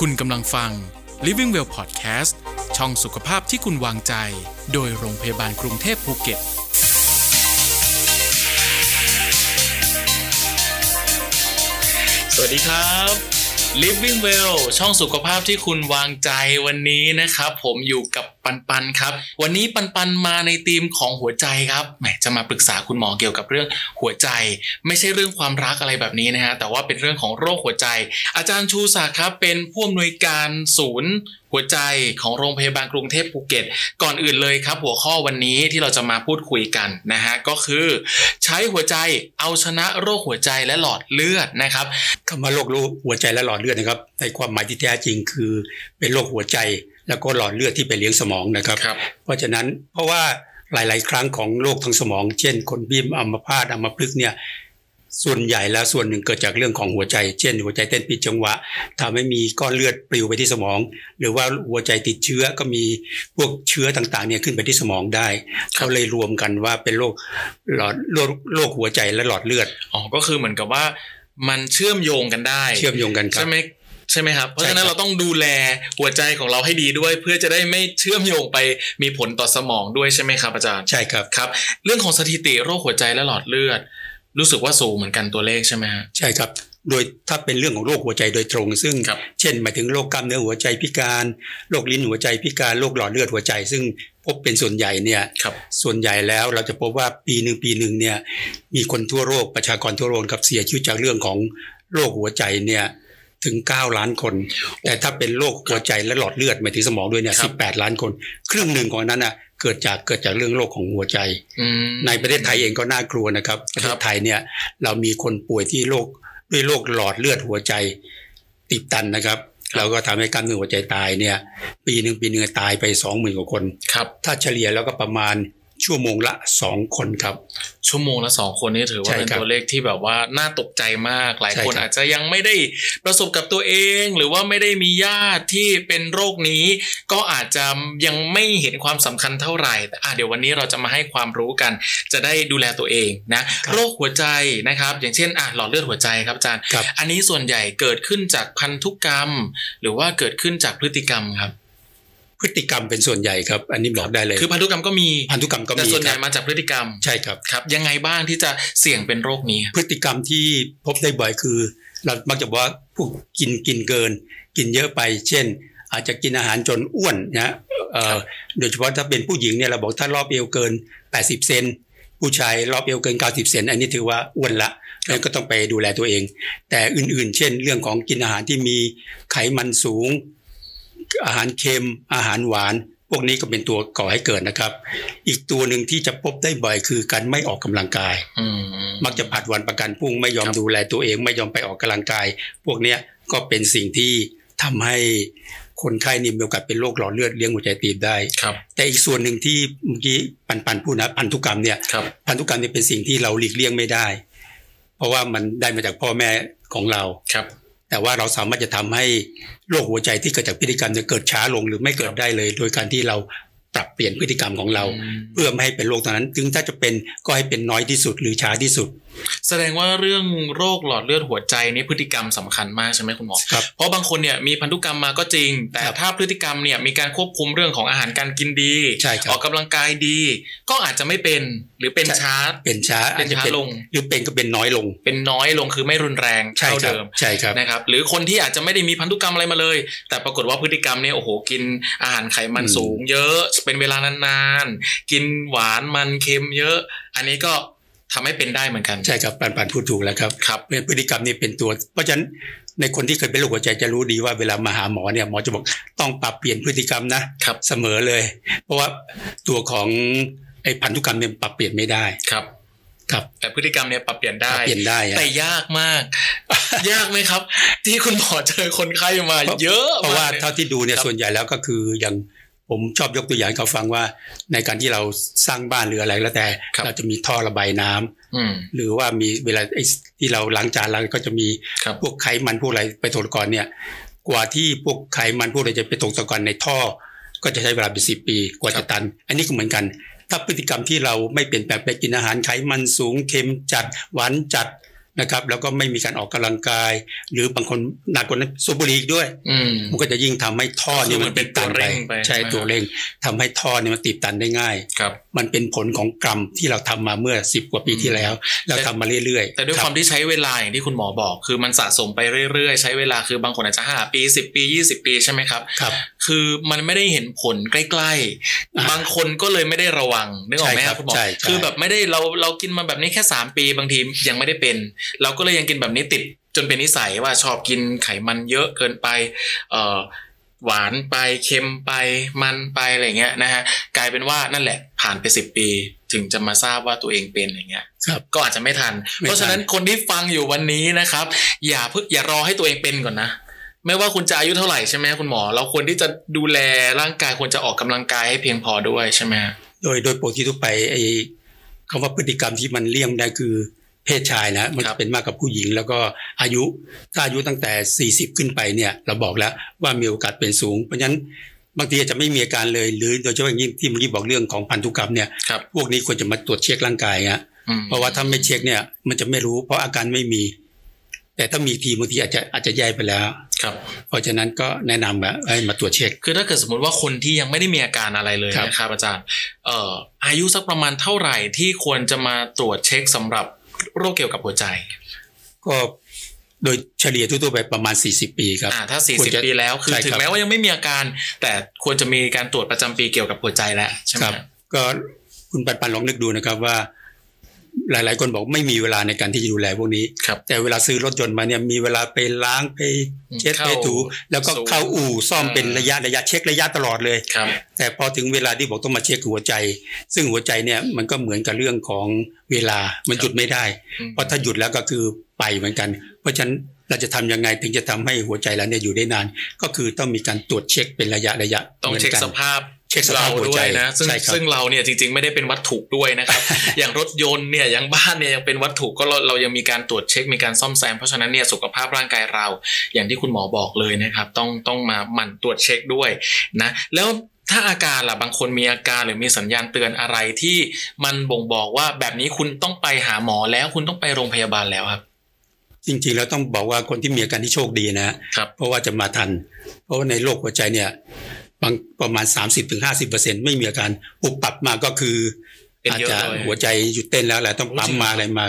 คุณกำลังฟัง Living Well Podcast ช่องสุขภาพที่คุณวางใจ โดยโรงพยาบาลกรุงเทพภูเก็ต สวัสดีครับ Living Well ช่องสุขภาพที่คุณวางใจวันนี้นะครับ ผมอยู่กับ ปันปันครับ วันนี้ปันปันมาในธีมของหัวใจครับแหมจะมาปรึกษาคุณหมอเกี่ยวกับเรื่องหัวใจ ไม่ใช่เรื่องความรักอะไรแบบนี้นะฮะแต่ว่าเป็นเรื่องของโรคหัวใจ อาจารย์ชูศักดิ์ครับเป็นผู้อำนวยการศูนย์หัวใจของโรงพยาบาลกรุงเทพภูเก็ต ก่อนอื่นเลยครับ หัวข้อวันนี้ที่เราจะมาพูดคุยกันนะฮะก็คือ ใช้หัวใจเอาชนะโรคหัวใจและหลอดเลือดนะครับคำว่าโรคหัวใจและหลอดเลือดนะครับในความหมายที่แท้จริงคือ เป็นโรคหัวใจ แล้วก็หลอดเลือดที่ไปเลี้ยงสมองนะครับครับเพราะฉะนั้นเพราะว่าหลาย ๆ ครั้งของโรคทางสมอง เช่น คนพิมอัมพาตอัมพฤกษ์เนี่ยส่วนใหญ่แล้วส่วนหนึ่งเกิดจากเรื่องของหัวใจ เช่น หัวใจเต้นผิดจังหวะทำให้มีก้อนเลือดปลิวไปที่สมอง หรือว่าหัวใจติดเชื้อก็มีพวกเชื้อต่างๆเนี่ยขึ้นไปที่สมองได้เขาเลยรวมกันว่าเป็นโรคหลอดโรคโรคหัวใจและหลอดเลือดอ๋อก็คือเหมือนกับว่ามันเชื่อมโยงกันได้ เชื่อมโยงกันครับใช่ไหม ใช่ไหมครับ เพราะใช่ฉะนั้นครับเราต้องดูแลหัวใจของเราให้ดีด้วย เพื่อจะได้ไม่เชื่อมโยงไปมีผลต่อสมองด้วยใช่ไหมครับอาจารย์ใช่ครับครับ เรื่องของสถิติโรคหัวใจและหลอดเลือด รู้สึกว่าสูงเหมือนกันตัวเลขใช่ไหมฮะใช่ครับโดยถ้าเป็นเรื่องของโรคหัวใจโดยตรง ซึ่งครับเช่นหมายถึงโรคกล้ามเนื้อหัวใจพิการโรคลิ้นหัวใจพิการโรคหลอดเลือดหัวใจ ซึ่งพบเป็นส่วนใหญ่เนี่ยครับส่วนใหญ่แล้วเราจะพบว่าปีหนึ่งปีหนึ่งเนี่ยมีคนทั่วโลกประชากรทั่วโลกกับเสียชีวิตจากเรื่องของโรคหัวใจเนี่ย ถึง 9 ล้านคน แต่ถ้าเป็นโรคหัวใจและหลอดเลือดหมายถึงสมองด้วยเนี่ยครับ18ล้านคน ครึ่งหนึ่งของนั้นน่ะเกิดจากเกิดจากเรื่องโรคของหัวใจอืมในประเทศไทยเองก็น่ากลัวนะครับประเทศไทยเนี่ยเรามีคนป่วยที่โรคด้วยโรคหลอดเลือดหัวใจติดตันนะครับ เราก็ทำให้กล้ามเนื้อหัวใจตายเนี่ย ปีหนึ่งปีหนึ่งตายไปสองหมื่นกว่าคนครับถ้าเฉลี่ยแล้วก็ประมาณ ชั่วโมงละสองคนครับ ชั่วโมงละสองคนนี่ถือว่าใช่เป็นครับตัวเลขที่แบบว่าน่าตกใจมาก หลายใช่คนครับอาจจะยังไม่ได้ประสบกับตัวเอง หรือว่าไม่ได้มีญาติที่เป็นโรคนี้ ก็อาจจะยังไม่เห็นความสำคัญเท่าไหร่แต่อะเดี๋ยววันนี้เราจะมาให้ความรู้กัน จะได้ดูแลตัวเองนะโรคหัวใจนะครับ อย่างเช่นอะหลอดเลือดหัวใจครับอาจารย์ครับอันนี้ส่วนใหญ่เกิดขึ้นจากพันธุกรรม หรือว่าเกิดขึ้นจากพฤติกรรมครับ พฤติกรรมเป็นส่วนใหญ่ครับ อันนี้บอกได้เลย คือพันธุกรรมก็มีพันธุกรรมก็แต่มีส่วนใหคญ่รับมาจากพฤติกรรมใช่ครับครับ ยังไงบ้างที่จะเสี่ยงเป็นโรคนี้ พฤติกรรมที่พบได้บ่อยคือ เรามักจะบอกว่าผู้กินกินเกิน กินเยอะไป เช่น อาจจะกินอาหารจนอ้วนนะเอ่อโดยเฉพาะถ้าเป็นผู้หญิงเนี่ยเราบอกถ้ารอบเอวเกิน 80 เซนผู้ชายรอบเอวเกิน 90 เซนอันนี้ถือว่าอ้วนละแล้วก็ต้องไปดูแลตัวเอง แต่อื่นๆ เช่น เรื่องของกินอาหารที่มีไขมันสูง อาหารเค็มอาหารหวาน พวกนี้ก็เป็นตัวก่อให้เกิดนะครับ อีกตัวหนึ่งที่จะพบได้บ่อยคือการไม่ออกกำลังกายอืมมักจะผัดวันประกันพรุ่งไม่ยอมครับดูแลตัวเองไม่ยอมไปออกกำลังกาย พวกเนี้ยก็เป็นสิ่งที่ทำให้คนไข้นี่มีโอกาสเป็นโรคหลอดเลือดเลี้ยงหัวใจตีบได้ครับแต่อีกส่วนหนึ่งที่เมื่อกี้ปันปันพูดนะพันธุกรรมเนี่ยครับพันธุกรรมเนี่ยเป็นสิ่งที่เราหลีกเลี่ยงไม่ได้ เพราะว่ามันได้มาจากพ่อแม่ของเราครับ แต่ว่าเราสามารถจะทำให้โรคหัวใจที่เกิดจากพฤติกรรมเนี่ยเกิดช้าลงหรือไม่เกิดได้เลย โดยการที่เรา ปรับเปลี่ยนพฤติกรรมของเราอืมเพื่อไม่ให้เป็นโรคตอนนั้นถึงถ้าจะเป็นก็ให้เป็นน้อยที่สุดหรือช้าที่สุด แสดงว่าเรื่องโรคหลอดเลือดหัวใจนี่พฤติกรรมสำคัญมากใช่ไหมคุณหมอครับเพราะบางคนเนี่ยมีพันธุกรรมมาก็จริง แต่ครับถ้าพฤติกรรมเนี่ยมีการควบคุมเรื่องของอาหารการกินดีใช่ครับออกกำลังกายดี ก็อาจจะไม่เป็นหรือเป็นใช่ช้าเป็นช้าเป็นอาจจะช้าลง หรือเป็นก็เป็นน้อยลง เป็นน้อยลงคือไม่รุนแรงใช่เท่าครับเดิมใช่ครับนะครับ หรือคนที่อาจจะไม่ได้มีพันธุกรรมอะไรมาเลย แต่ปรากฏว่าพฤติกรรมเนี่ยโอ้โหกินอาหารไขมันอืมสูง เยอะเป็นเวลานานๆ กินหวานมันเค็มเยอะ อันนี้ก็ทำให้เป็นได้เหมือนกัน ใช่ครับปันปันพูดถูกแล้วครับครับเป็นพฤติกรรมนี่เป็นตัว เพราะฉะนั้นในคนที่เคยเป็นโรคหัวใจจะรู้ดีว่าเวลามาหาหมอเนี่ยหมอจะบอกต้องปรับเปลี่ยนพฤติกรรมนะครับเสมอเลย เพราะว่าตัวของไอ้พันธุกรรมเนี่ยปรับเปลี่ยนไม่ได้ครับครับแต่พฤติกรรมเนี่ยปรับเปลี่ยนปได้รับเปลี่ยนได้อะแต่ยากมาก ยากไหมครับ ที่คุณหมอเจอคนไข้มาเพราะเยอะเพราะว่ามาเท่าที่ดูเนี่ยครับส่วนใหญ่แล้วก็คืออย่าง ผมชอบยกตัวอย่างให้เขาฟังว่าในการที่เราสร้างบ้านหรืออะไรแล้วแต่ เราจะมีท่อระบายน้ำอืมหรือว่ามีเวลาไอ้ที่เราล้างจานล้างก็จะมีครับพวกไขมันพวกอะไรไปตกตะกอนเนี่ย กว่าที่พวกไขมันพวกอะไรจะไปตกตะกอนในท่อ ก็จะใช้เวลาเป็นสิบปีกว่าครัจะบตัน อันนี้ก็เหมือนกัน ถ้าพฤติกรรมที่เราไม่เปลี่ยนแปลงไปกินอาหารไขมันสูงเค็มจัดหวานจัด นะครับแล้วก็ไม่มีการออกกำลังกาย หรือบางคนหนักกว่านั้นสูบบุหรี่อีกด้วยอืมมันก็จะยิ่งทำให้ท่อเนี่ยมันติดตันคือมันเป็นตัวเร่งไปใช่ใช่ไหมตัวเร่งทำให้ท่อเนี่ยมันติดตันได้ง่ายครับมันเป็นผลของกรรมที่เราทำมาเมื่อสิบกว่าปีที่แล้ว เราทำมาเรื่อยๆ แต่ด้วยรับความที่ใช้เวลาอย่างที่คุณหมอบอก คือมันสะสมไปเรื่อยๆ ใช้เวลาคือบางคนอาจจะห้าปีสิบปียี่สิบปีใช่ไหมครับครับคือมันไม่ได้เห็นผลใกล้อ่าๆบางคนก็เลยไม่ได้ระวังนึกออกไหมใช่คครัรับบคุณหมอใช่ใช่คือแบบไม่ได้เราเรากินมาแบบนี้แค่สามปีบางทียังไม่ได้เป็นเราก็เลยยังกินแบบนี้ติดจนเป็นนิสัยว่าชอบกินไขมันเยอะเกินไปเอ่อหวานไปเค็มไปมันไปอะไรเงี้ยนะฮะกลายเป็นว่านั่นแหละผ่านไปสิบปี ถึงจะมาทราบว่าตัวเองเป็นอย่างเงี้ยครับก็อาจจะไม่ทันไม่ทัน เพราะฉะนั้นคนที่ฟังอยู่วันนี้นะครับ อย่าเพิ่งอย่ารอให้ตัวเองเป็นก่อนนะไม่ว่าคุณจะอายุเท่าไหร่ใช่ไหมคุณหมอ เราควรที่จะดูแลร่างกายควรจะออกกำลังกายให้เพียงพอด้วยใช่ไหมโดยโดยปกติทั่วไปไอ้คำว่าพฤติกรรมที่มันเลี่ยงได้คือ เพศชายนะมันจะเป็นมากกับผู้หญิง แล้วก็อายุถ้าอายุตั้งแต่ 40 ขึ้นไปเนี่ยเราบอกแล้วว่ามีโอกาสเป็นสูง เพราะฉะนั้นบางทีอาจจะไม่มีอาการเลยหรือโดยเฉพาะอย่างยิ่งที่เมื่อกี้บอกเรื่องของพันธุกรรมเนี่ยครับพวกนี้ควรจะมาตรวจเช็คร่างกายฮะอืมเพราะว่าถ้าไม่เช็คเนี่ยมันจะไม่รู้ เพราะอาการไม่มี แต่ถ้ามีทีบางทีอาจจะอาจจะแย่ไปแล้วครับ เพราะฉะนั้นก็แนะนำว่าให้มาตรวจเช็ค คือถ้าเกิดสมมติว่าคนที่ยังไม่ได้มีอาการอะไรเลยครับนะครับอาจารย์เอ่ออายุสักประมาณเท่าไหร่ที่ควรจะมาตรวจเช็คสำหรับ โรคเกี่ยวกับหัวใจ ก็โดยเฉลี่ยทั่วๆไปประมาณ 40 ปีครับอ่าถ้าควรจะ40 ปีแล้วคือใช่ครับถึงแม้ว่ายังไม่มีอาการ แต่ควรจะมีการตรวจประจำปีเกี่ยวกับหัวใจแล้วใช่ไหมครับก็คุณปันปันลองนึกดูนะครับว่า หลาย ๆ คนบอกไม่มีเวลาในการที่จะดูแลพวกนี้ครับแต่เวลาซื้อรถยนต์มาเนี่ยมีเวลาไปล้างไปเช็ดเข้าไปถู แล้วก็ศูนย์เข้าอู่ซ่อมอ่าเป็นระยะระยะเช็คระยะตลอดเลยครับแต่พอถึงเวลาที่บอกต้องมาเช็คหัวใจ ซึ่งหัวใจเนี่ยมันก็เหมือนกับเรื่องของเวลามันหยุดไม่ได้อืมเพราะถ้าหยุดแล้วก็คือไปเหมือนกัน เพราะฉะนั้นเราจะทำยังไงถึงจะทำให้หัวใจเราเนี่ยอยู่ได้นาน ก็คือต้องมีการตรวจเช็คเป็นระยะระยะต้องหมืนเช็คกันสภาพ เช็คสภาพเราหัวด้ใจวยนะซึ่งใช่ครับซึ่งเราเนี่ยจริง ๆไม่ได้เป็นวัตถุด้วยนะครับ อย่างรถยนต์เนี่ยอย่างบ้านเนี่ยยังเป็นวัตถุก็เราเรายังมีการตรวจเช็คมีการซ่อมแซมเพราะฉะนั้นเนี่ยสุขภาพร่างกายเรา อย่างที่คุณหมอบอกเลยนะครับ ต้องต้องมาหมั่นตรวจเช็คด้วยนะ แล้วถ้าอาการล่ะบางคนมีอาการหรือมีสัญญาณเตือนอะไรที่มันบ่งบอกว่าแบบนี้คุณต้องไปหาหมอแล้วคุณต้องไปโรงพยาบาลแล้วครับจริงๆแล้วต้องบอกว่าคนที่มีอาการที่โชคดีนะครับเพราะว่าจะมาทัน เพราะว่าในโรคหัวใจเนี่ย บางประมาณ 30-50%ไม่มีอาการปุบปับมาก็คือเป็นอาจเยอะจะเลยหัวใจหยุดเต้นแล้วแหละต้องปั๊มโอ้จริงเหรอมาอะไรมา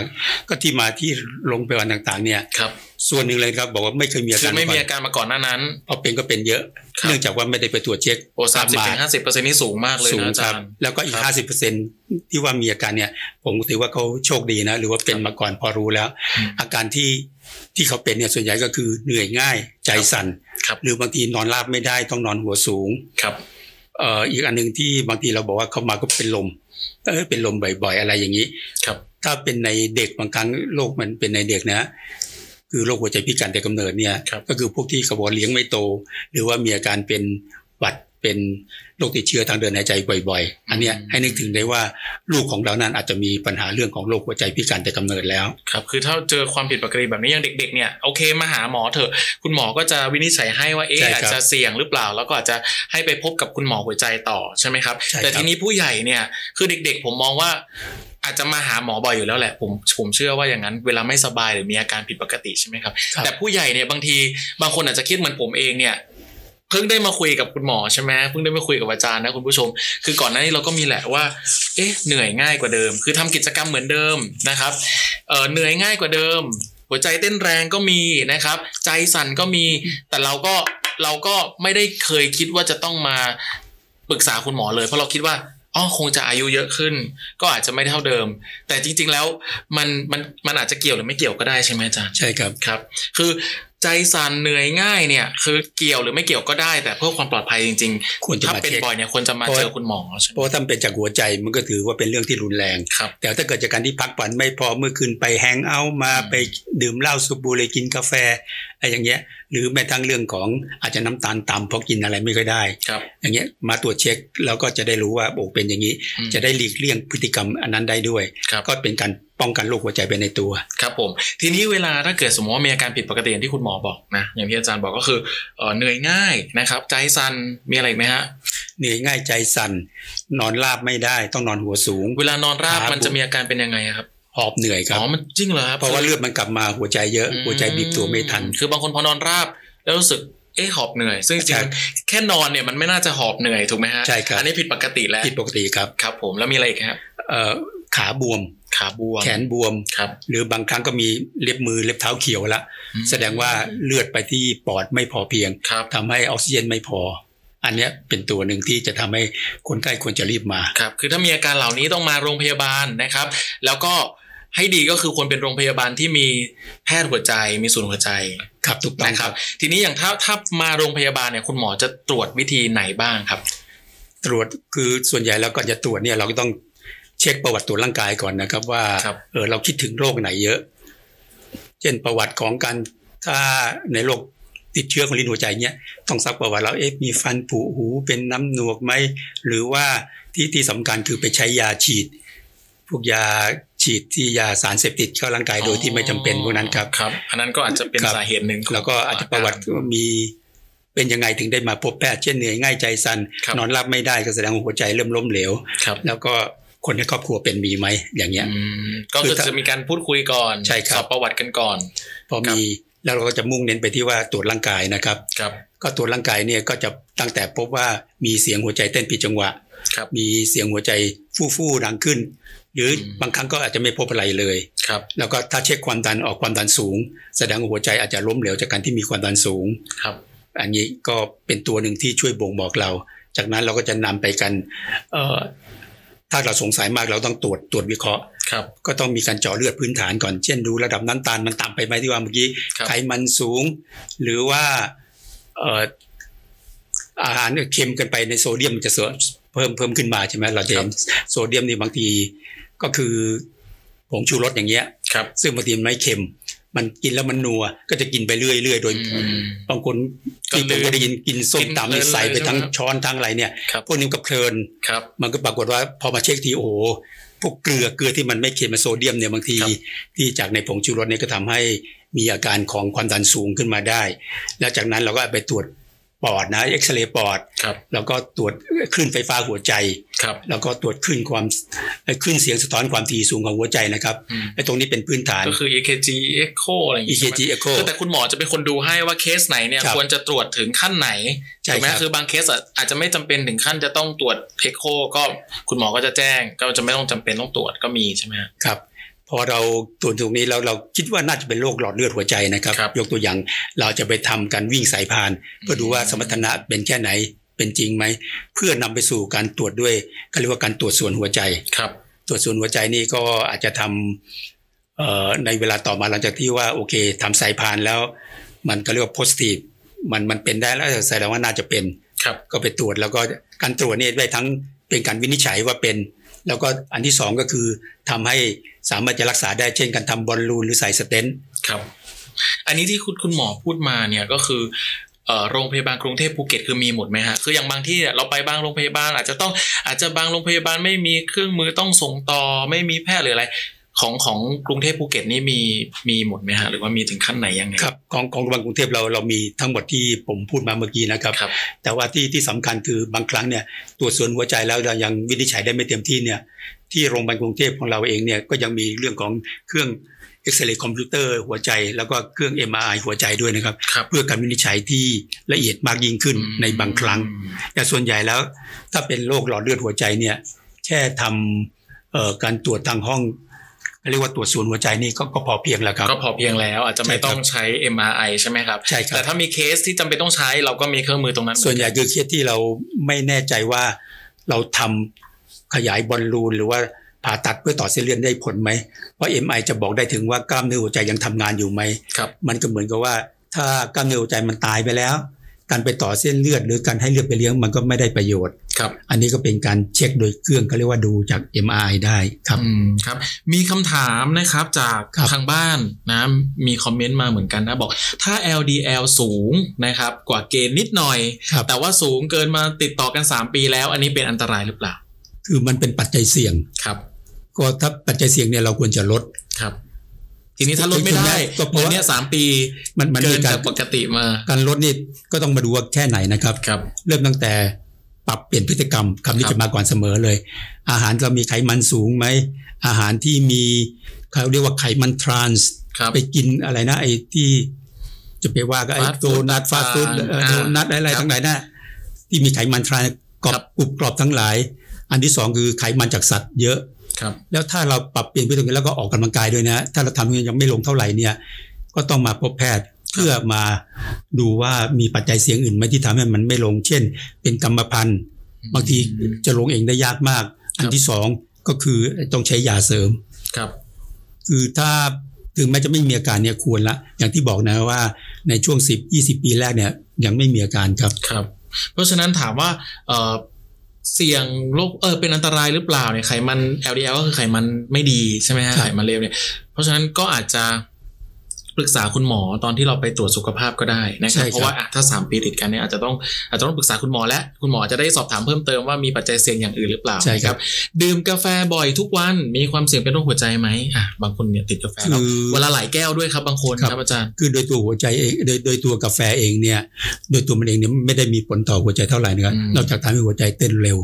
ก็ที่มาที่โรงพยาบาลต่างๆ เนี่ยครับ ส่วนหนึ่งเลยครับบอกว่าไม่เคยมีอาคืการอไม่มีก่อาการมาก่อนหน้านั้นพอเป็นก็เป็นเยอะครับเนื่องจากว่าไม่ได้ไปตรวจเช็คโอ้สามสิบถึงห้าสิบเปอร์เซ็นนี่สูงมากเลยสูงนะอาคจารัรบย์แล้วก็อีกครับห้าสิบเปอร์เซ็นที่ว่ามีอาการเนี่ย ผมถือว่าเขาโชคดีนะ หรือว่าเป็นมาก่อนพอรู้แล้วอืมอาการที่ ที่เขาเป็นเนี่ยส่วนใหญ่ก็คือเหนื่อยง่ายใจสั่นครับหรือบางทีนอนราบไม่ได้ต้องนอนหัวสูงครับเอ่ออีกอันหนึ่งที่บางทีเราบอกว่าเขามาก็เป็นลมเออเป็นลมบ่อยๆ อะไรอย่างนี้ครับ ถ้าเป็นในเด็กบางครั้งโรคมันเป็นในเด็กนะ คือโรคหัวใจพิการแต่กำเนิดเนี่ยครับก็คือพวกที่กระบอกเลี้ยงไม่โต หรือว่ามีอาการเป็นหวัด เป็นโรคติดเชื้อทางเดินหายใจบ่อย ๆ อันเนี้ยให้นึกถึงได้ว่าลูกของเรานั้นอาจจะมีปัญหาเรื่องของโรคหัวใจพิการแต่กำเนิดแล้วครับคือถ้าเจอความผิดปกติแบบนี้อย่างเด็กๆเนี่ยโอเคมาหาหมอเถอะคุณหมอก็จะวินิจฉัยให้ว่าเอ๊ะใช่ครับอาจจะเสี่ยงหรือเปล่า แล้วก็อาจจะให้ไปพบกับคุณหมอหัวใจต่อใช่ไหมครับใช่ครับ แต่ทีนี้ผู้ใหญ่เนี่ยคือเด็ก ๆ ผมมองว่าอาจจะมาหาหมอบ่อยอยู่แล้วแหละผมผมเชื่อว่าอย่างนั้นเวลาไม่สบายหรือมีอาการผิดปกติใช่ไหมครับครับแต่ผู้ใหญ่เนี่ยบางทีบางคนอาจจะคิดเหมือนผมเองเนี่ยเพิ่งได้มาคุยกับคุณหมอใช่ไหมเพิ่งได้มาคุยกับอาจารย์นะคุณผู้ชม คือก่อนหน้านี้เราก็มีแหละว่า เอ๊ะเหนื่อยง่ายกว่าเดิม คือทำกิจกรรมเหมือนเดิมนะครับเอ่อเหนื่อยง่ายกว่าเดิม หัวใจเต้นแรงก็มีนะครับ ใจสั่นก็มี แต่เราก็เราก็ไม่ได้เคยคิดว่าจะต้องมาปรึกษาคุณหมอเลย เพราะเราคิดว่าอ๋อคงจะอายุเยอะขึ้น ก็อาจจะไม่เท่าเดิม แต่จริง ๆ แล้วมันมันมันอาจจะเกี่ยวหรือไม่เกี่ยวก็ได้ใช่ไหมอาจารย์ใช่ครับครับ คือ ใจสั่นเหนื่อยง่ายเนี่ย คือเกี่ยวหรือไม่เกี่ยวก็ได้ แต่เพื่อความปลอดภัยจริงควรๆจะถ้ามาเป็นเช็คบ่อยเนี่ยควรจะมาเจอคุณหมอใช่ไหมเพราะว่าถ้าเป็นจากหัวใจมันก็ถือว่าเป็นเรื่องที่รุนแรงครับแต่ถ้าเกิดจากการที่พักผ่อนไม่พอเมื่อคืนไปแฮงเอาท์มาอืมไปดื่มเหล้าสูบบุหรี่กินกาแฟอะ ไรอย่างเงี้ยหรือแม้ทั้งเรื่องของอาจจะน้ำตาลต่ำเพราะกินอะไรไม่ค่อยได้ครับอย่างเงี้ยมาตรวจเช็คแล้วก็จะได้รู้ว่าโอ้เป็นอย่างนี้อืมจะได้หลีกเลี่ยงพฤติกรรมอันนั้นได้ด้วยครับก็เป็นการป้องกันโรคหัวใจไปในตัว ครับผม ทีนี้เวลาถ้าเกิดสมมติว่ามีอาการผิดปกติอย่างที่คุณหมอบอกนะอย่างที่อาจารย์บอกก็คือเอ่อเหนื่อยง่ายนะครับ ใจสั่นมีอะไรอีกไหมฮะเหนื่อยง่ายใจสั่นนอนราบไม่ได้ต้องนอนหัวสูง เวลานอนราบครับมันจะมีอาการเป็นยังไงอะครับ หอบเหนื่อยครัอ๋บอมันจริงเหรอครับเพราะว่าเลือดมันกลับมาหัวใจเยอะหัวใจบีบตัวไม่ทัน คือบางคนพอนอนราบ แล้วรู้สึกเอ๊ะหอบเหนื่อย ซึ่งจริใช่งๆแค่นอนเนี่ยมันไม่น่าจะหอบเหนื่อยถูกไหมฮะใช่ครับอันนี้ผิดปกติแล้วผิดปกติครับครับผมแล้วมีอะไรอีกครับเอ่อขาบวมขาบวมแขนบวมครับหรือบางครั้งก็มีเล็บมือเล็บเท้าเขียวละอืมแสดงว่าเลือดไปที่ปอดไม่พอเพียงครับทำให้ออกซิเจนไม่พอ อันเนี้ยเป็นตัวหนึ่งที่จะทำให้คนไข้ควรจะรีบมาครับคือถ้ามีอาการเหล่านี้ต้องมาโรงพยาบาลนะครับ แล้วก็ ให้ดีก็คือควรเป็นโรงพยาบาลที่มีแพทย์หัวใจมีศูนย์หัวใจครับถูกต้องนะคครัรับบทีนี้อย่างถ้าถ้ามาโรงพยาบาลเนี่ยคุณหมอจะตรวจวิธีไหนบ้างครับ ตรวจคือส่วนใหญ่แล้วก่อนจะตรวจเนี่ยเราก็ต้องเช็คประวัติตรวจร่างกายก่อนนะครับ ว่าครับเออเราคิดถึงโรคไหนเยอะ เช่นประวัติของการถ้าในโรคติดเชื้อของลิ้นหัวใจเนี่ยต้องซักประวัติเราเอ๊ะมีฟันผุหูเป็นน้ำหนวกไหมหรือว่าที่ที่สำคัญคือไปใช้ยาฉีด พวกยา ฉีดที่ยาสารเสพติดเข้าร่างกายโดยที่ไม่จำเป็นพวกนั้นครับครับ อันนั้นก็อาจจะเป็นครับสาเหตุหนึ่งของแล้วก็อาจจะประวัติว่ามีเป็นยังไงถึงได้มาพบแพทย์เช่นเหนื่อยง่ายใจสั่นครับนอนหลับไม่ได้ก็แสดงว่าหัวใจเริ่มล้มเหลวครับแล้วก็คนในครอบครัวเป็นมีไหมอย่างเงี้ยอืมก็คืคืออถ้าจะมีการพูดคุยก่อนใช่ครับสอบประวัติกันก่อน พอมีแล้วเราก็จะมุ่งเน้นไปที่ว่าตรวจร่างกายนะครับครับ ก็ตรวจร่างกายเนี่ยก็จะตั้งแต่พบว่ามีเสียงหัวใจเต้นผิดจังหวะครับมีเสียงหัวใจฟู่ฟู่ๆดังขึ้น หรืออมบางครั้งก็อาจจะไม่พบอะไรเลยครับแล้วก็ถ้าเช็คความดันออกความดันสูง แสดงว่าหัวใจอาจจะล้มเหลวจากการที่มีความดันสูงครับอันนี้ก็เป็นตัวหนึ่งที่ช่วยบ่งบอกเรา จากนั้นเราก็จะนำไปกันเอ่อถ้าเราสงสัยมากเราต้องตรวจตรวจวิเคราะห์ครับก็ต้องมีการเจาะเลือดพื้นฐานก่อน เช่นดูระดับน้ำตาลมันต่ำไปไหมที่ว่าเมื่อกี้ครับไขมันสูง หรือว่าเอ่ออาหารเนี่ยเค็มเกินไปในโซเดียมมันจะเสริมเพิ่มเพิ่มขึ้นมาใช่ไหมเราจะเห็นโซเดียมนี่บางที ก็คือผงชูรสอย่างเงี้ยครับซึ่งบางทีมันไม่เค็ม มันกินแล้วมันนัวก็จะกินไปเรื่อยๆโดยอืมบางคนที่ผก็มลืมก็ได้ยินกินส้มกินตำนี่เพลินใส่ไปเลยทั้งใช่ไหมช้อนทั้งอะไรเนี่ยครับพวกนี้ก็เพลินครับมันก็ปรากฏว่าพอมาเช็คทีโอ้โหพวกเกลือเกลือที่มันไม่เค็มมันโซเดียมเนี่ยบางทีครับที่จากในผงชูรสเนี่ยก็ทำให้มีอาการของความดันสูงขึ้นมาได้ แล้วจากนั้นเราก็ไปตรวจ ปอดนะเอ็กซเรย์ปอดครับแล้วก็ตรวจคลื่นไฟฟ้าหัวใจครับแล้วก็ตรวจคลื่นความเอ่อคลื่นเสียงสะท้อนความถี่สูงของหัวใจนะครับอืมไอ้ตรงนี้เป็นพื้นฐาน ก็คือ EKG Echo อะไรอย่างงี้ใช่ไหม EKG echo คือแต่คุณหมอจะเป็นคนดูให้ว่าเคสไหนเนี่ยครับควรจะตรวจถึงขั้นไหนใช่ถูกไหมครับคือบางเคสอะอาจจะไม่จำเป็นถึงขั้นจะต้องตรวจเ c โคก็คุณหมอก็จะแจ้งก็จะไม่ต้องจำเป็นต้องตรวจก็มีใช่ไหมฮะครับ พอเราตรวจตรงนี้แล้วเราคิดว่าน่าจะเป็นโรคหลอดเลือดหัวใจนะครับครับยกตัวอย่างเราจะไปทำการวิ่งสายพาน เพื่อดูว่าสมรรถนะเป็นแค่ไหนเป็นจริงไหม เพื่อนำไปสู่การตรวจด้วยเขาเรียกว่าการตรวจส่วนหัวใจครับ ตรวจส่วนหัวใจนี่ก็อาจจะทำเอ่อในเวลาต่อมาหลังจากที่ว่าโอเคทำสายพานแล้ว มันก็เรียกว่า positive มันมันเป็นได้แล้วแสดงว่าน่าจะเป็นครับก็ไปตรวจแล้วก็การตรวจเนี่ยได้ทั้งเป็นการวินิจฉัยว่าเป็น แล้วก็อันที่สองก็คือทำให้ สามารถจะรักษาได้เช่นการทำบอลลูนหรือใส่ stent ครับ อันนี้ที่คุณคุณหมอพูดมาเนี่ยก็คือเอ่อโรงพยาบาลกรุงเทพภูเก็ตคือมีหมดไหมฮะคืออย่างบางที่เนี่ยเราไปบางโรงพยาบาล อาจจะต้องอาจจะบางโรงพยาบาลไม่มีเครื่องมือต้องส่งต่อไม่มีแพทย์หรืออะไรของของกรุงเทพภูเก็ตนี่มีมีหมดไหมฮะหรือว่ามีถึงขั้นไหนยังไงครับของของโรงพยาบาลกรุงเทพเราเรามีทั้งหมดที่ผมพูดมาเมื่อกี้นะครับครับแต่ว่าที่ที่สำคัญคือบางครั้งเนี่ยตรวจส่วนหัวใจแล้วเรายังวินิจฉัยได้ไม่เต็มที่เนี่ย ที่โรงพยาบาลกรุงเทพของเราเองเนี่ยก็ยังมีเรื่องของเครื่องเอ็กซเรย์คอมพิวเตอร์หัวใจ แล้วก็เครื่อง MRI หัวใจด้วยนะครับครับเพื่อการวินิจฉัยที่ละเอียดมากยิ่งขึ้นในบางครั้ง แต่ส่วนใหญ่แล้ว ถ้าเป็นโรคหลอดเลือดหัวใจเนี่ยแค่ทำเอ่อการตรวจทางห้องเรียกว่าตรวจสวนหัวใจนี่ก็ก็พอเพียงแล้วครับ ก็พอเพียงแล้ว อาจจะไม่ใช่ครับต้องใช้ MRI ใช่ไหมครับใช่ครับแต่ถ้ามีเคสที่จำเป็นต้องใช้เราก็มีเครื่องมือตรงนั้น ส่วนใหญ่คือเคสที่เราไม่แน่ใจว่าเราทำ ขยายบอลลูนหรือว่าผ่าตัดเพื่อต่อเส้นเลือดได้ผลไหม เพราะ MI จะบอกได้ถึงว่ากล้ามเนื้อหัวใจยังทำงานอยู่ไหมครับมันก็เหมือนกับว่า ถ้ากล้ามเนื้อหัวใจมันตายไปแล้ว การไปต่อเส้นเลือด หรือการให้เลือดไปเลี้ยงมันก็ไม่ได้ประโยชน์ครับ อันนี้ก็เป็นการเช็คโดยเครื่องเขาเรียกว่าดูจาก MRI ได้ครับอืมครับ มีคำถามนะครับจากครับทางบ้านนะมีคอมเมนต์มาเหมือนกันนะบอก ถ้า LDL สูงนะครับกว่าเกณฑ์นิดหน่อยครับแต่ว่าสูงเกินมาติดต่อกัน 3 ปีแล้ว อันนี้เป็นอันตรายหรือเปล่า คือมันเป็นปัจจัยเสี่ยงครับ ก็ถ้าปัจจัยเสี่ยงเนี่ยเราควรจะลดครับทีนี้ถ้าลดไม่ได้ก็เพราะเงินว่าเนี่ยสามปีมันมันเกิมีนการจากปกติมา การลดนี่ก็ต้องมาดูว่าแค่ไหนนะครับครับ เริ่มตั้งแต่ปรับเปลี่ยนพฤติกรรมคำนี้ครับจะมาก่อนเสมอเลย อาหารเรามีไขมันสูงไหม อาหารที่มีเขาเรียกว่าไขมันทรานส์ครับไปกินอะไรนะไอ้ที่จะไปว่าก็ไอ้ Fast โด food นัทฟาสต์ฟู้ดอ่าโดนัทอะไรครับทั้งหลายนะที่มีไขมันทรานส์กรอครับบกรุบกรอบทั้งหลาย อันที่สองคือไขมันจากสัตว์เยอะครับแล้วถ้าเราปรับเปลี่ยนพฤติกรรมแล้วก็ออกกำลังกายด้วยนะ ถ้าเราทำอย่างนี้ยังไม่ลงเท่าไหร่เนี่ย ก็ต้องมาพบแพทย์เพื่อมาดูว่ามีปัจจัยเสี่ยงอื่นไหมที่ทำให้มันไม่ลง เช่น เป็นกรรมพันธุ์บางทีจะลงเองได้ยากมาก อันที่สองก็คือต้องใช้ยาเสริมครับ คือถ้าถึงแม้จะไม่มีอาการเนี่ยควรละ อย่างที่บอกนะว่าในช่วง 10 20 ปีแรกเนี่ยยังไม่มีอาการครับครับ เพราะฉะนั้นถามว่า เอ่อเสี่ยงโรคเออเป็นอันตรายหรือเปล่าเนี่ยไขมัน LDL ก็คือไขมันไม่ดีใช่ไหมฮะครับไขมันเลวเนี่ยเพราะฉะนั้นก็อาจจะ ปรึกษาคุณหมอตอนที่เราไปตรวจสุขภาพก็ได้นะครับเพราะว่าอะถ้าสามปีติดกันเนี่ยอาจจะต้องอาจจะต้องปรึกษาคุณหมอและคุณหมอจะได้สอบถามเพิ่มเติมว่ามีปัจจัยเสี่ยงอย่างอื่นหรือเปล่าใช่ครับนะดื่มกาแฟบ่อยทุกวันมีความเสี่ยงเป็นโรคหัวใจไหมอะบางคนเนี่ยติดกาแฟแล้วคือเวลาหลายแก้วด้วยครับบางคนครับครับอาจารย์คือโดยตัวหัวใจเองโดยโดยตัวกาแฟเองเนี่ยโดยตัวมันเองเนี่ยไม่ได้มีผลต่อหัวใจเท่าไหร่นะครับอืมนอกจากทำให้หัวใจเต้นเร็ว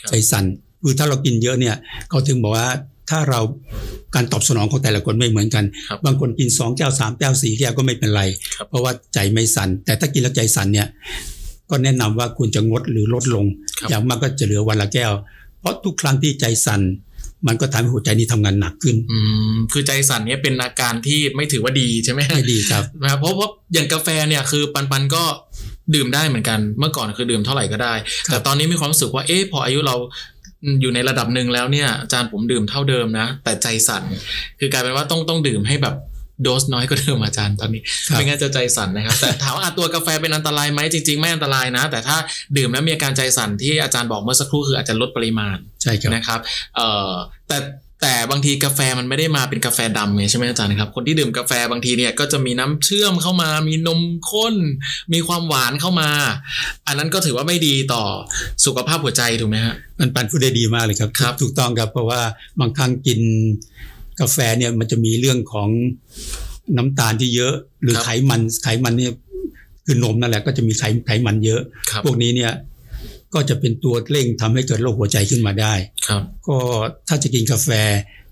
ครับใจสั่นคือถ้าเรากินเยอะเนี่ยเขาถึงบอกว่า ถ้าเราการตอบสนองของแต่ละคนไม่เหมือนกันครับบางคนกิน2แก้ว3แก้ว4แก้วก็ไม่เป็นไรครับเพราะว่าใจไม่สั่นแต่ถ้ากินแล้วใจสั่นเนี่ย ก็แนะนำว่าควรจะงดหรือลดลงครับอย่างมากก็จะเหลือวันละแก้ว เพราะทุกครั้งที่ใจสั่นมันก็ทำให้หัวใจนี้ทำงานหนักขึ้น อืมคือใจสั่นเนี่ยเป็นอาการที่ไม่ถือว่าดีใช่ไหมฮะไม่ดีครับนะครับเพราะเพราะอย่างกาแฟเนี่ยคือปันปันก็ดื่มได้เหมือนกัน เมื่อก่อนคือดื่มเท่าไหร่ก็ได้ครับแต่ตอนนี้มีความรู้สึกว่าเอ๊ะพออายุเรา อยู่ในระดับหนึ่งแล้วเนี่ยอาจารย์ผมดื่มเท่าเดิมนะ แต่ใจสั่น คือกลายเป็นว่าต้องต้องดื่มให้แบบโดสน้อยก็เดิมอาจารย์ตอนนี้ครับไม่งั้นจะใจสั่นนะครับ แต่ถามว่าอะตัวกาแฟเป็นอันตรายไหมจริง ๆ ไม่อันตรายนะ แต่ถ้าดื่มแล้วมีอาการใจสั่นที่อาจารย์บอกเมื่อสักครู่คืออาจจะลดปริมาณใช่ครับนะครับเอ่อแต่ แต่บางทีกาแฟมันไม่ได้มาเป็นกาแฟดำไงใช่ไหมอาจารย์ครับ คนที่ดื่มกาแฟบางทีเนี่ยก็จะมีน้ำเชื่อมเข้ามา มีนมข้น มีความหวานเข้ามา อันนั้นก็ถือว่าไม่ดีต่อสุขภาพหัวใจถูกไหมฮะมันปันพูดได้ดีมากเลยครับครับ ถูกต้องครับเพราะว่าบางครั้งกินกาแฟเนี่ยมันจะมีเรื่องของน้ำตาลที่เยอะ หรือไขมันไขมันเนี่ยคือนมนั่นแหละก็จะมีไขไขมันเยอะครับพวกนี้เนี่ย ก็จะเป็นตัวเร่งทำให้เกิดโรคหัวใจขึ้นมาได้ครับ ก็ถ้าจะกินกาแฟ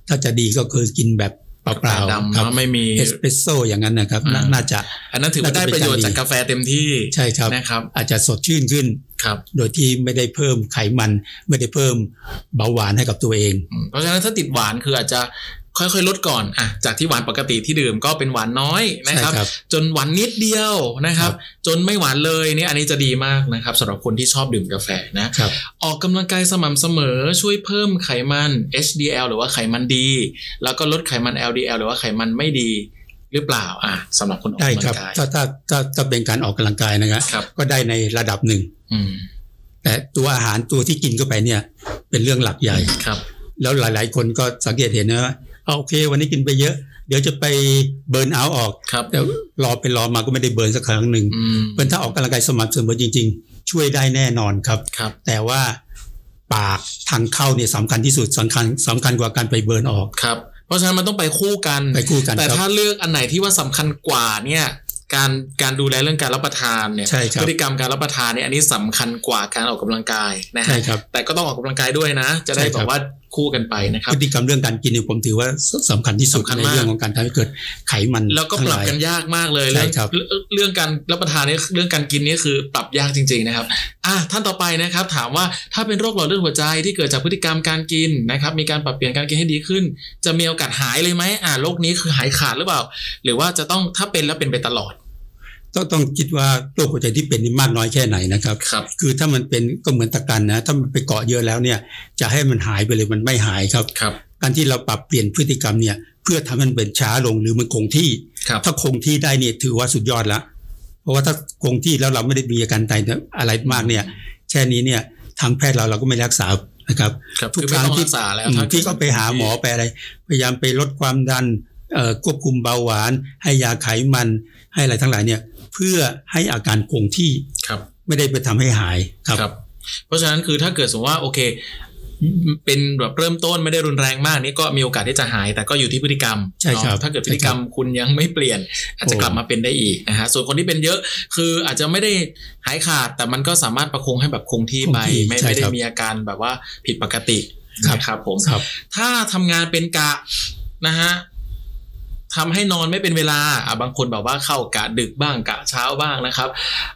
ถ้าจะดีก็คือกินแบบเปล่าดำๆครับเนาะไม่มีเอสเปรสโซ่อย่างนั้นนะครับนาอ่าน่าจะ อันนั้นถือว่าได้ประโยชน์จากกาแฟเต็มที่ใช่ครับนะครับ อาจจะสดชื่นขึ้นครับ โดยที่ไม่ได้เพิ่มไขมัน ไม่ได้เพิ่มเบาหวานให้กับตัวเองอืมเพราะฉะนั้นถ้าติดหวานคืออาจจะ ค่อยๆลดก่อนอะจากที่หวานปกติที่ดื่มก็เป็นหวานน้อยนะครับใช่ครับจนหวานนิดเดียวนะครับครับ จนไม่หวานเลยนี่อันนี้จะดีมากนะครับสำหรับคนที่ชอบดื่มกาแฟนะครับออกกำลังกายสม่ำเสมอช่วยเพิ่มไขมัน HDL หรือว่าไขมันดี แล้วก็ลดไขมัน LDL หรือว่าไขมันไม่ดีหรือเปล่าอะสำหรับคนออกได้กำคลัรับงกายถ้าถ้าถ้าถ้าเป็นการออกกำลังกายนะครับครับ ก็ได้ในระดับหนึ่งอืมแต่ตัวอาหารตัวที่กินเข้าไปเนี่ย เป็นเรื่องหลักใหญ่ครับ แล้วหลาย ๆ คนก็สังเกตเห็นนะว่าเอา โอเค วันนี้กินไปเยอะ เดี๋ยวจะไปเบิร์นเอาท์ออกครับแต่รอไปรอมาก็ไม่ได้เบิร์นสักครั้งหนึ่งอืมเป็นถ้าออกกำลังกายสม่ำเสมอจริง ๆ ช่วยได้แน่นอนครับครับแต่ว่าปากทางเข้าเนี่ยสำคัญที่สุดสำคัญสำคัญกว่าการไปเบิร์นออกครับเพราะฉะนั้นมันต้องไปคู่กันไปคู่กัน แต่ครับถ้าเลือกอันไหนที่ว่าสำคัญกว่าเนี่ยการการดูแลเรื่องการรับประทานเนี่ยใช่ครับพฤติกรรมการรับประทานเนี่ยอันนี้สำคัญกว่าการออกกำลังกายนะใช่ฮะครับแต่ก็ต้องออกกำลังกายด้วยนะ จะได้ใช่แบครับบว่าคู่กันไปนะครับพฤติกรรมเรื่องการกินเนี่ยผมถือว่าสสำคัญที่สุดสำคัญในมากเรื่องของการทำให้เกิดไขมัน แล้วก็ทั้ปงหรับลายกันยากมากเลยใช่เรื่องครับเรื่องเรื่องการรับประทานเนี่ยเรื่องการกินนี่คือปรับยากจริง ๆนะครับอะท่านต่อไปนะครับ ถามว่าถ้าเป็นโรคหลอดเลือดหัวใจที่เกิดจากพฤติกรรมการกินนะครับ มีการปรับเปลี่ยนการกินให้ดีขึ้น จะมีโอกาสหายเลยไหมอ่าโรคนี้คือหายขาดหรือเปล่า หรือว่าจะต้องถ้าเป็นแล้วเป็นไปตลอด ต้องต้องคิดว่าโรคหัวใจที่เป็นนี่มากน้อยแค่ไหนนะครับครับ คือถ้ามันเป็นก็เหมือนตะกันนะ ถ้ามันไปเกาะเยอะแล้วเนี่ย จะให้มันหายไปเลยมันไม่หายครับครับ การที่เราปรับเปลี่ยนพฤติกรรมเนี่ย เพื่อทำให้มันเป็นช้าลงหรือมันคงที่ครับถ้าคงที่ได้เนี่ยถือว่าสุดยอดละเพราะว่าถ้าคงที่แล้วเราไม่ได้มีอาการตายอะไรมากเนี่ย แค่นี้เนี่ยทางแพทย์เราเราก็ไม่รักษานะครับครับทุกคือครั้ไม่งต้องที่รักษาแล้วอืมถ้าที่ก็ไปหาหมอไปอะไร พยายามไปลดความดันเอ่อควบคุมเบาหวาน ให้ยาไขมันให้อะไรทั้งหลายเนี่ย เพื่อให้อาการคงที่ครับไม่ได้ไปทำให้หายครับครับเพราะฉะนั้นคือถ้าเกิดสมมติว่าโอเคเป็นแบบเริ่มต้นไม่ได้รุนแรงมากนี่ก็มีโอกาสที่จะหาย แต่ก็อยู่ที่พฤติกรรมใช่ครับเนาะถ้าเกิดพฤติกรรมคุณยังไม่เปลี่ยน อาจจะกลับมาเป็นได้อีกนะฮะส่วนคนที่เป็นเยอะคืออาจจะไม่ได้หายขาด แต่มันก็สามารถประคองให้แบบคงที่ไปคงที่ไม่ใช่ไม่ได้ครับมีอาการแบบว่าผิดปกติครับนะครับผมครับถ้าทำงานเป็นกะนะฮะ ทำให้นอนไม่เป็นเวลาอะบางคนแบบว่าเข้ากะดึกบ้างกะเช้าบ้างนะครับ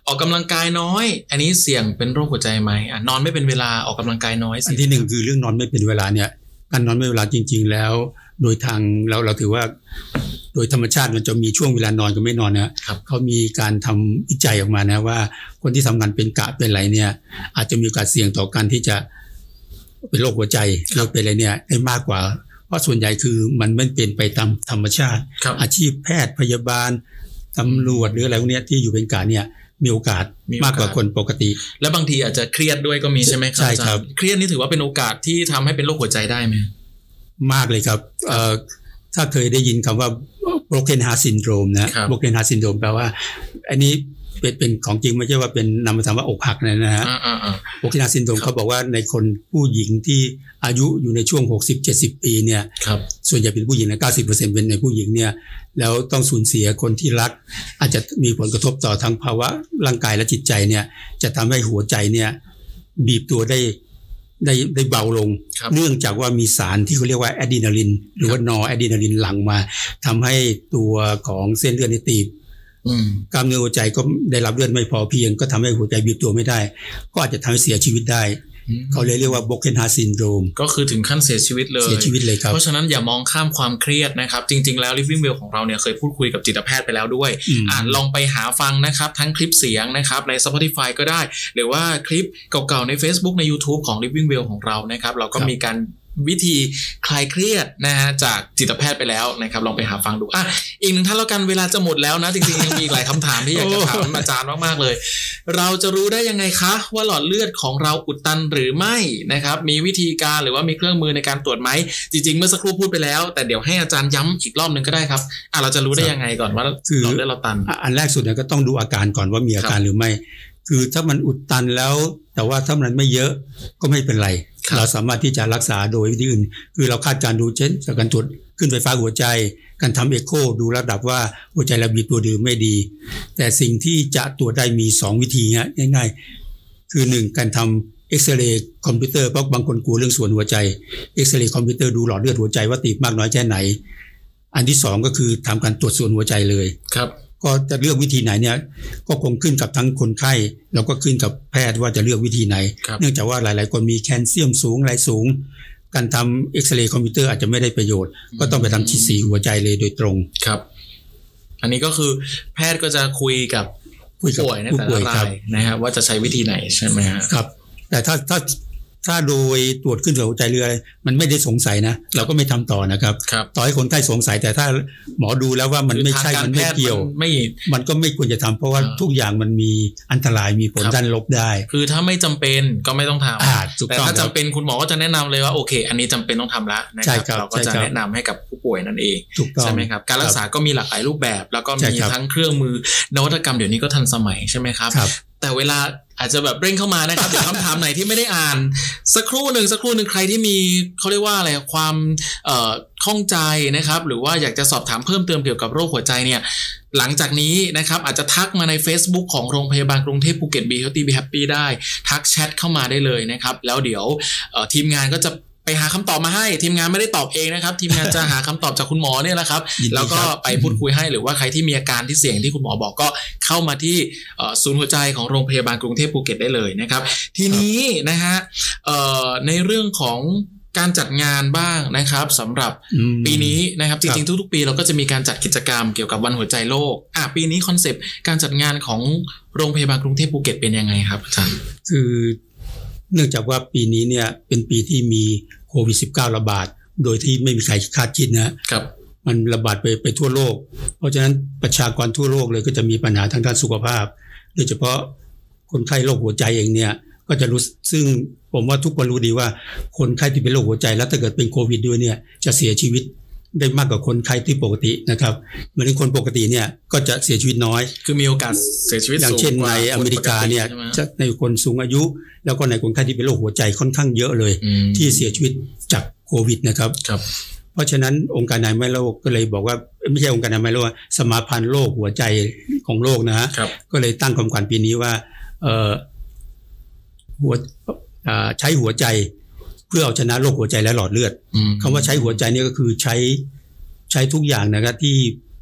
ออกกำลังกายน้อย อันนี้เสี่ยงเป็นโรคหัวใจไหมอะนอนไม่เป็นเวลาออกกำลังกายน้อยอันที่หนึ่งคือเรื่องนอนไม่เป็นเวลาเนี่ยการนอนไม่เป็นเวลาจริง ๆ แล้ว โดยทางเราเราถือว่าโดยธรรมชาติมันจะมีช่วงเวลานอนกับไม่นอนนะครับเขามีการทำวิจัยออกมานะว่า คนที่ทำงานเป็นกะเป็นอะไรเนี่ย อาจจะมีโอกาสเสี่ยงต่อการที่จะเป็นโรคหัวใจหรือเป็นอะไรเนี่ยได้มากกว่าเพ ราะส่วนใหญ่คือมันไม่เป็นไปตามธรรมชาติครับอาชีพแพทย์พยาบาลตำรวจหรืออะไรพวกเนี้ยที่อยู่เป็นกะเนี่ยมีโอกาสมีโอกาสมากกว่าคนปกติ และบางทีอาจจะเครียดด้วยก็มีใช่ไหมครับใช่ครับอาจาย์เครียดนี่ถือว่าเป็นโอกาสที่ทำให้เป็นโรคหัวใจได้ไหมมากเลยครับเอ่อถ้าเคยได้ยินคำว่า broken heart syndrome นะ broken heart syndrome แปลว่า อันนี้ เป็นเป็นของจริงไม่ใช่ว่าเป็นนามธรรมว่าอกหักนะนะฮะอ่าอ่าอ่า broken heart syndrome ครับเขาบอกว่าในคนผู้หญิงที่อายุอยู่ในช่วง 60-70 ปีเนี่ยครับส่วนใหญ่เป็นผู้หญิงนะ90%เป็นในผู้หญิงเนี่ยแล้วต้องสูญเสียคนที่รัก อาจจะมีผลกระทบต่อทั้งภาวะร่างกายและจิตใจเนี่ยจะทำให้หัวใจเนี่ยบีบตัวได้ได้ได้เบาลงครับเนื่องจากว่ามีสารที่เขาเรียกว่าแอดรีนาลิน หรือว่านอร์แอดรีนาลินหลั่งมาทำให้ตัวของเส้นเลือดในตีบอืม กล้ามเนื้อหัวใจก็ได้รับเลือดไม่พอเพียง ก็ทำให้หัวใจบีบตัวไม่ได้ ก็อาจจะทำให้เสียชีวิตได้ เขาเลยเรียกว่า broken heart syndrome ก็คือถึงขั้นเสียชีวิตเลยเสียชีวิตเลยครับเพราะฉะนั้นอย่ามองข้ามความเครียดนะครับ จริง ๆ แล้ว Living Well ของเราเนี่ยเคยพูดคุยกับจิตแพทย์ไปแล้วด้วยอืมอ่านลองไปหาฟังนะครับ ทั้งคลิปเสียงนะครับใน Spotify ก็ได้ หรือว่าคลิปเก่าๆใน Facebook ใน YouTube ของ Living Well ของเรานะครับเราก็ครับมีการ วิธีคลายเครียดนะฮะจากจิตแพทย์ไปแล้วนะครับลองไปหาฟังดูอะอีกหนึ่งท่านแล้วกันเวลาจะหมดแล้วนะ จริงๆยังมีอีกหลายคำถามที่อยากจะถามอาจารย์มากๆเลย เราจะรู้ได้ยังไงคะ ว่าหลอดเลือดของเราอุดตันหรือไม่นะครับ มีวิธีการหรือว่ามีเครื่องมือในการตรวจไหมจริง ๆ เมื่อสักครู่พูดไปแล้ว แต่เดี๋ยวให้อาจารย์ย้ำอีกรอบหนึ่งก็ได้ครับอะเราจะรู้ได้ยังไงก่อนว่าคือหลอดเลือดเราตันอะอันแรกสุดเนี่ยก็ต้องดูอาการก่อนว่ามีอาการหรือไม่ คือถ้ามันอุดตันแล้ว แต่ว่าถ้ามันไม่เยอะก็ไม่เป็นไรครับเราสามารถที่จะรักษาโดยวิธีอื่น คือเราคาดการณ์ดูเช่นจากการตรวจคลื่นไฟฟ้าหัวใจ การทำเอ็กโคดูระดับว่าหัวใจเราบีบตัวดีหรือไม่ดี แต่สิ่งที่จะตรวจได้มี 2 วิธีฮะง่าย ๆ คือ 1 การทำเอ็กซเรย์คอมพิวเตอร์เพราะบางคนกลัวเรื่องสวนหัวใจเอ็กซเรย์คอมพิวเตอร์ดูหลอดเลือดหัวใจว่าตีบมากน้อยแค่ไหน อันที่สองก็คือทำการตรวจส่วนหัวใจเลยครับ ก็จะเลือกวิธีไหนเนี่ยก็คงขึ้นกับทั้งคนไข้แล้วก็ขึ้นกับแพทย์ว่าจะเลือกวิธีไหนครับเนื่องจากว่าหลาย ๆ คนมีแคลเซียมสูงอะไรสูง การทำเอ็กซเรย์คอมพิวเตอร์อาจจะไม่ได้ประโยชน์ ก็ต้องไปทำฉีดสีหัวใจเลยโดยตรงครับ อันนี้ก็คือแพทย์ก็จะคุยกับคุยกับผู้ป่วยในผู้แต่ป่ละวยราครับยนะครับว่าจะใช้วิธีไหนใช่ไหมฮะครับแต่ถ้าถ้า ถ้าโดยตรวจขึ้นหัวใจเรืออะไรมันไม่ได้สงสัยนะ เราก็ไม่ทำต่อนะครับครับต่อให้คนไข้สงสัยแต่ถ้าหมอดูแล้วว่ามันไม่ใช่คือทางมันไม่แพทเกี่ยวไม่มันก็ไม่ควรจะทำเพราะว่าอ่าทุกอย่างมันมีอันตรายมีผลครับด้านลบได้ คือถ้าไม่จำเป็นก็ไม่ต้องทำอ่าถูกแต่ต้องถ้าคจำรับเป็นคุณหมอก็จะแนะนำเลยว่าโอเค อันนี้จำเป็นต้องทำละนะใช่ครับครับเราก็ใช่จะครับแนะนำให้กับผู้ป่วยนั่นเองถูกต้องใช่ไหมครับการรักษาก็มีหลากหลายรูปแบบ แล้วก็ใช่มีครับทั้งเครื่องมือนวัตกรรมเดี๋ยวนี้ก็ทันสมัยใช่ไหมครับครับ แต่เวลาอาจจะแบบเร่งเข้ามานะครับเดี๋ยวคำถามไหนที่ไม่ได้อ่าน สักครู่หนึ่งสักครู่หนึ่งใครที่มีเขาเรียกว่าอะไรความเอ่อข้องใจนะครับ หรือว่าอยากจะสอบถามเพิ่มเติมเกี่ยวกับโรคหัวใจเนี่ย หลังจากนี้นะครับ อาจจะทักมาใน Facebook ของโรงพยาบาลกรุงเทพภูเก็ต Be Healthy Be Happy ได้ ทักแชทเข้ามาได้เลยนะครับ แล้วเดี๋ยวทีมงานก็จะ ไปหาคำตอบมาให้ ทีมงานไม่ได้ตอบเองนะครับทีมงานจะหาคำตอบจากคุณหมอเนี่ยแหละครับยินดีแล้วก็ครับไปพูดคุยให้หรือว่าใครที่มีอาการที่เสี่ยงที่คุณหมอบอกก็เข้ามาที่เอ่อศูนย์หัวใจของโรงพยาบาลกรุงเทพภูเก็ตได้เลยนะครับ ทีนี้นะฮะเอ่อในเรื่องของการจัดงานบ้างนะครับสำหรับอืมปีนี้นะครับครับจริงๆทุกๆ ปีเราก็จะมีการจัดกิจกรรมเกี่ยวกับวันหัวใจโลกอะปีนี้ concept การจัดงานของโรงพยาบาลกรุงเทพภูเก็ตเป็นยังไงครับอาจารย์คือ เนื่องจากว่าปีนี้เนี่ยเป็นปีที่มีโควิด -19 ระบาด โดยที่ไม่มีใครคาดคิดนะครับมันระบาดไปไปทั่วโลก เพราะฉะนั้นประชากรทั่วโลกเลยก็จะมีปัญหาทางด้านสุขภาพ โดยเฉพาะคนไข้โรคหัวใจเองเนี่ยก็จะรู้ซึ่งผมว่าทุกคนรู้ดีว่าคนไข้ที่เป็นโรคหัวใจแล้วถ้าเกิดเป็นโควิดด้วยเนี่ยจะเสียชีวิต ได้มากกว่าคนไข้ที่ปกตินะครับเหมือนคนปกติเนี่ยก็จะเสียชีวิตน้อย คือมีโอกาสเสียชีวิตอย่างสูงเช่นกในว่าอเมริกาเนี่ยคปกติใช่ไหมจะในคนสูงอายุ แล้วก็ในคนไข้ที่เป็นโรคหัวใจค่อนข้างเยอะเลยอืมที่เสียชีวิตจากโควิดนะครับครับ เพราะฉะนั้นองค์การอนามัยโลกก็เลยบอกว่าไม่ใช่องค์การอนามัยโลกสมาพันธ์โรคหัวใจของโลกนะฮะครับก็เลยตั้งคำขวัญปีนี้ว่า เอ่อหัวอ่าใช้หัวใจเพื่อเอาชนะโรคหัวใจและหลอดเลือดอืมคำว่าใช้หัวใจเนี่ยก็คือใช้ใช้ทุกอย่างนะครับที่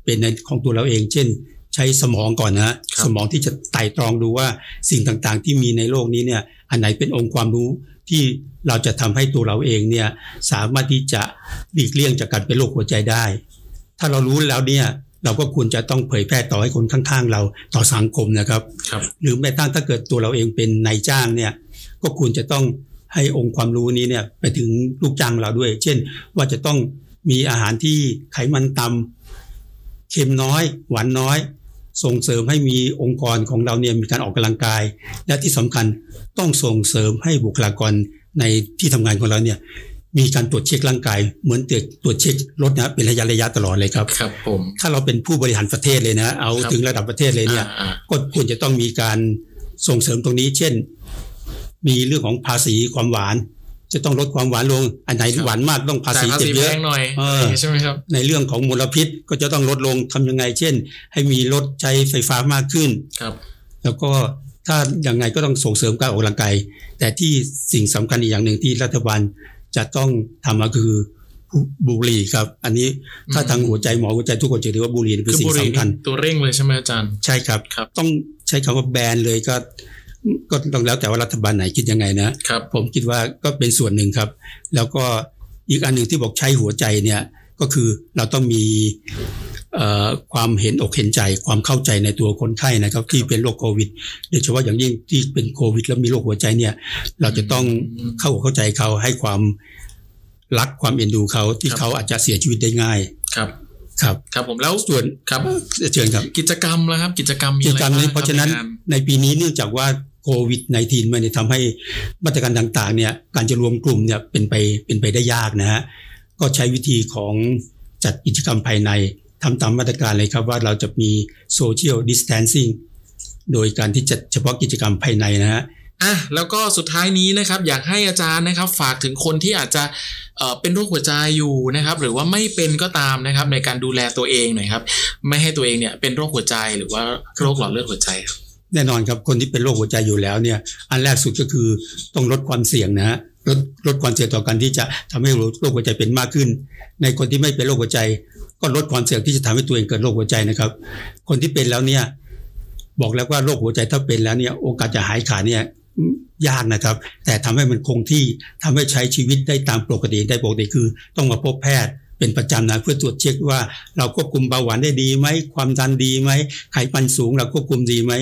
เป็นในของตัวเราเอง เช่น ใช้สมองก่อนนะสมองที่จะไต่ตรองดูว่าสิ่งต่างๆ ที่มีในโลกนี้เนี่ยอันไหนเป็นองค์ความรู้ที่เราจะทำให้ตัวเราเองเนี่ยสามารถที่จะหลีกเลี่ยงจากการเป็นโรคหัวใจได้ ถ้าเรารู้แล้วเนี่ยเราก็ควรจะต้องเผยแพร่ต่อให้คนข้างๆ เราต่อสังคมนะครับรบหรือแม้ตั้งถ้าเกิดตัวเราเองเป็นนายจ้างเนี่ยก็ควรจะต้อง ให้องค์ความรู้นี้เนี่ยไปถึงลูกจ้างเราด้วย เช่นว่าจะต้องมีอาหารที่ไขมันต่ำเค็มน้อย หวานน้อย ส่งเสริมให้มีองค์กรของเราเนี่ยมีการออกกำลังกาย และที่สำคัญต้องส่งเสริมให้บุคลากรในที่ทำงานของเราเนี่ยมีการตรวจเช็คร่างกาย เหมือนตรวจตรวจเช็ครถนะเป็นระยะระยะตลอดเลยครับครับผมถ้าเราเป็นผู้บริหารประเทศเลยนะ เอาถึงระดับประเทศเลยเนี่ยก็ควรจะต้องมีการส่งเสริมตรงนี้ เช่น มีเรื่องของภาษีความหวาน จะต้องลดความหวานลง อันไหนหวานมากต้องภาษีเก็บเยอะหน่อยใช่ไหมครับในเรื่องของมลพิษก็จะต้องลดลงทำยังไง เช่น ให้มีรถใช้ไฟฟ้ามากขึ้นครับ แล้วก็ถ้าอย่างไงก็ต้องส่งเสริมการออกกำลังกายแต่ที่สิ่งสำคัญอีกอย่างหนึ่งที่รัฐบาลจะต้องทำก็คือบุหรี่ครับ อันนี้ถ้าทางหัวใจหมอหัวใจทุกคนจะถือว่าบุหรี่คือสิ่งสำคัญตัวเร่งเลยใช่ไหมอาจารย์ใช่ครับครับต้องใช้คำว่าแบนเลยก็ ก็ต้องแล้วแต่ว่ารัฐบาลไหนคิดยังไงนะครับผมคิดว่าก็เป็นส่วนหนึ่งครับ แล้วก็อีกอันหนึ่งที่บอกใช้หัวใจเนี่ยก็คือเราต้องมีความเห็นอกเห็นใจความเข้าใจในตัวคนไข้นะครับ ที่เป็นโรคโควิดโดยเฉพาะอย่างยิ่งที่เป็นโควิด แล้วมีโรคหัวใจเนี่ยเราจะต้องเข้าเข้าใจเขาให้ความรักความเอ็นดูเขาที่เขาอาจจะเสียชีวิตได้ง่ายครับครับครับผมแล้วส่วนครับเชิญครับกิจกรรมแล้วครับ กิจกรรมกิจกรรมนี้เพราะฉะนั้นในปีนี้เนื่องจากว่า โควิด -19 มันทำให้มาตรการต่างๆเนี่ยการจะรวมกลุ่มเนี่ยเป็นไปเป็นไปได้ยากนะฮะก็ใช้วิธีของจัดกิจกรรมภายในทำตามมาตรการเลยครับว่าเราจะมีโซเชียลดิสแทนซิ่งโดยการที่จัดเฉพาะกิจกรรมภายในนะฮะอะแล้วก็สุดท้ายนี้นะครับอยากให้อาจารย์นะครับฝากถึงคนที่อาจจะเเป็นโรคหัวใจอยู่นะครับ หรือว่าไม่เป็นก็ตามนะครับในการดูแลตัวเองหน่อยครับ ไม่ให้ตัวเองเนี่ยเป็นโรคหัวใจหรือว่าโรคหลอดเลือดหัวใจครับ แน่นอนครับคนที่เป็นโรคหัวใจอยู่แล้วเนี่ย อันแรกสุดก็คือต้องลดความเสี่ยงนะฮะลดลดความเสี่ยงต่อการที่จะทำให้โรคหัวใจเป็นมากขึ้น ในคนที่ไม่เป็นโรคหัวใจ ก็ลดความเสี่ยงที่จะทำให้ตัวเองเกิดโรคหัวใจนะครับ คนที่เป็นแล้วเนี่ยบอกแล้วว่าโรคหัวใจถ้าเป็นแล้วเนี่ยโอกาสจะหายขาดเนี่ยยากนะครับ แต่ทำให้มันคงที่ทำให้ใช้ชีวิตได้ตามปกติได้ปกติคือ ต้องมาพบแพทย์เป็นประจำนะเพื่อตรวจเช็คว่าเราควบคุมเบาหวานได้ดีไหมความดันดีไหมไขมันสูงเราควบคุมดีไหม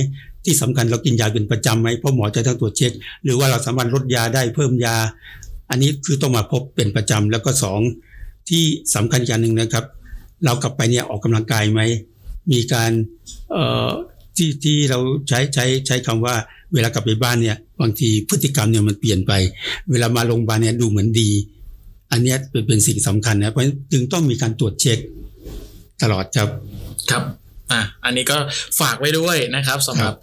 ที่สำคัญเรากินยาเป็นประจำไหมเพราะหมอจะต้องตรวจเช็ค หรือว่าเราสามารถลดยาได้เพิ่มยา อันนี้คือต้องมาพบเป็นประจำแล้วก็สองที่สำคัญอย่างหนึ่งนะครับ เรากลับไปเนี่ยออกกำลังกายไหมมีการเอ่อที่ที่เราใช้ใช้ใช้คำว่าเวลากลับไปบ้านเนี่ยบางทีพฤติกรรมเนี่ยมันเปลี่ยนไป เวลามาโรงพยาบาลเนี่ยดูเหมือนดี อันนี้เป็นเป็นสิ่งสำคัญนะเพราะจึงต้องมีการตรวจเช็คตลอดครับครับ อะอันนี้ก็ฝากไว้ด้วยนะครับสำหรับ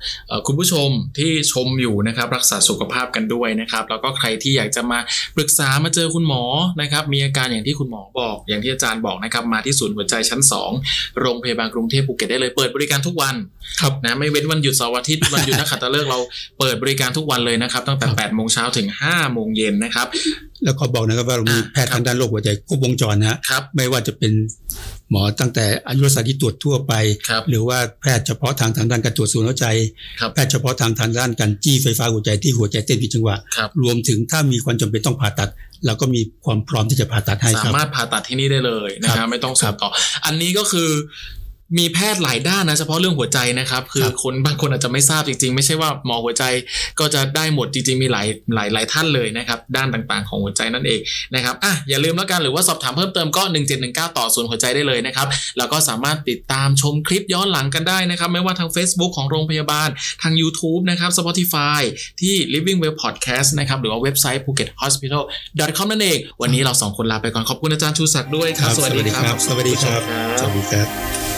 คุณผู้ชมที่ชมอยู่นะครับ รักษาสุขภาพกันด้วยนะครับ แล้วก็ใครที่อยากจะมาปรึกษามาเจอคุณหมอนะครับ มีอาการอย่างที่คุณหมอบอก อย่างที่อาจารย์บอกนะครับ มาที่ศูนย์หัวใจชั้น 2 โรงพยาบาลกรุงเทพภูเก็ตได้เลยเปิดบริการทุกวันครับนะไม่เว้นวันหยุดเสาร์อาทิตย์วันหยุดนักขัตฤกษ์เราเปิดบริการทุกวันเลยนะครับ ตั้งแต่8โมงเช้าถึง5โมงเย็นนะครับแล้วก็บอกนะครับว่าเรามีแพทย์ทางด้านโรคหัวใจครบวงจรนะครับ ไม่ว่าจะเป็น หมอตั้งแต่อายุรศาสตร์ที่ตรวจทั่วไป หรือว่าแพทย์เฉพาะทางทางด้านการตรวจสูญหัวใจ แพทย์เฉพาะทางทางด้านการจี้ไฟฟ้าหัวใจที่หัวใจเต้นผิดจังหวะรวมถึงถ้ามีความจำเป็นต้องผ่าตัดเราก็มีความพร้อมที่จะผ่าตัดให้สามารถผ่าตัดที่นี่ได้เลยนะครับไม่ต้องส่งต่อ อันนี้ก็คือ มีแพทย์หลายด้านนะเฉพาะเรื่องหัวใจนะครับ คือคนบางคนอาจจะไม่ทราบจริงๆ ไม่ใช่ว่าหมอหัวใจก็จะได้หมดจริงๆ มีหลายหลายหลายท่านเลยนะครับ ด้านต่างๆ ของหัวใจนั่นเองนะครับอะอย่าลืมแล้วกันหรือว่าสอบถามเพิ่มเติมก็ 1719 ต่อศูนย์หัวใจได้เลยนะครับแล้วก็สามารถติดตามชมคลิปย้อนหลังกันได้นะครับ ไม่ว่าทาง Facebook ของโรงพยาบาลทาง YouTube นะครับ Spotify ที่ Living Well Podcast นะครับหรือว่าเว็บไซต์ Phuket Hospital com นั่นเองวันนี้เราสองคนลาไปก่อนขอบคุณอาจารย์ชูศักดิ์ด้วยครับสวัสดีครับ สวัสดีครับสวัสดีครับ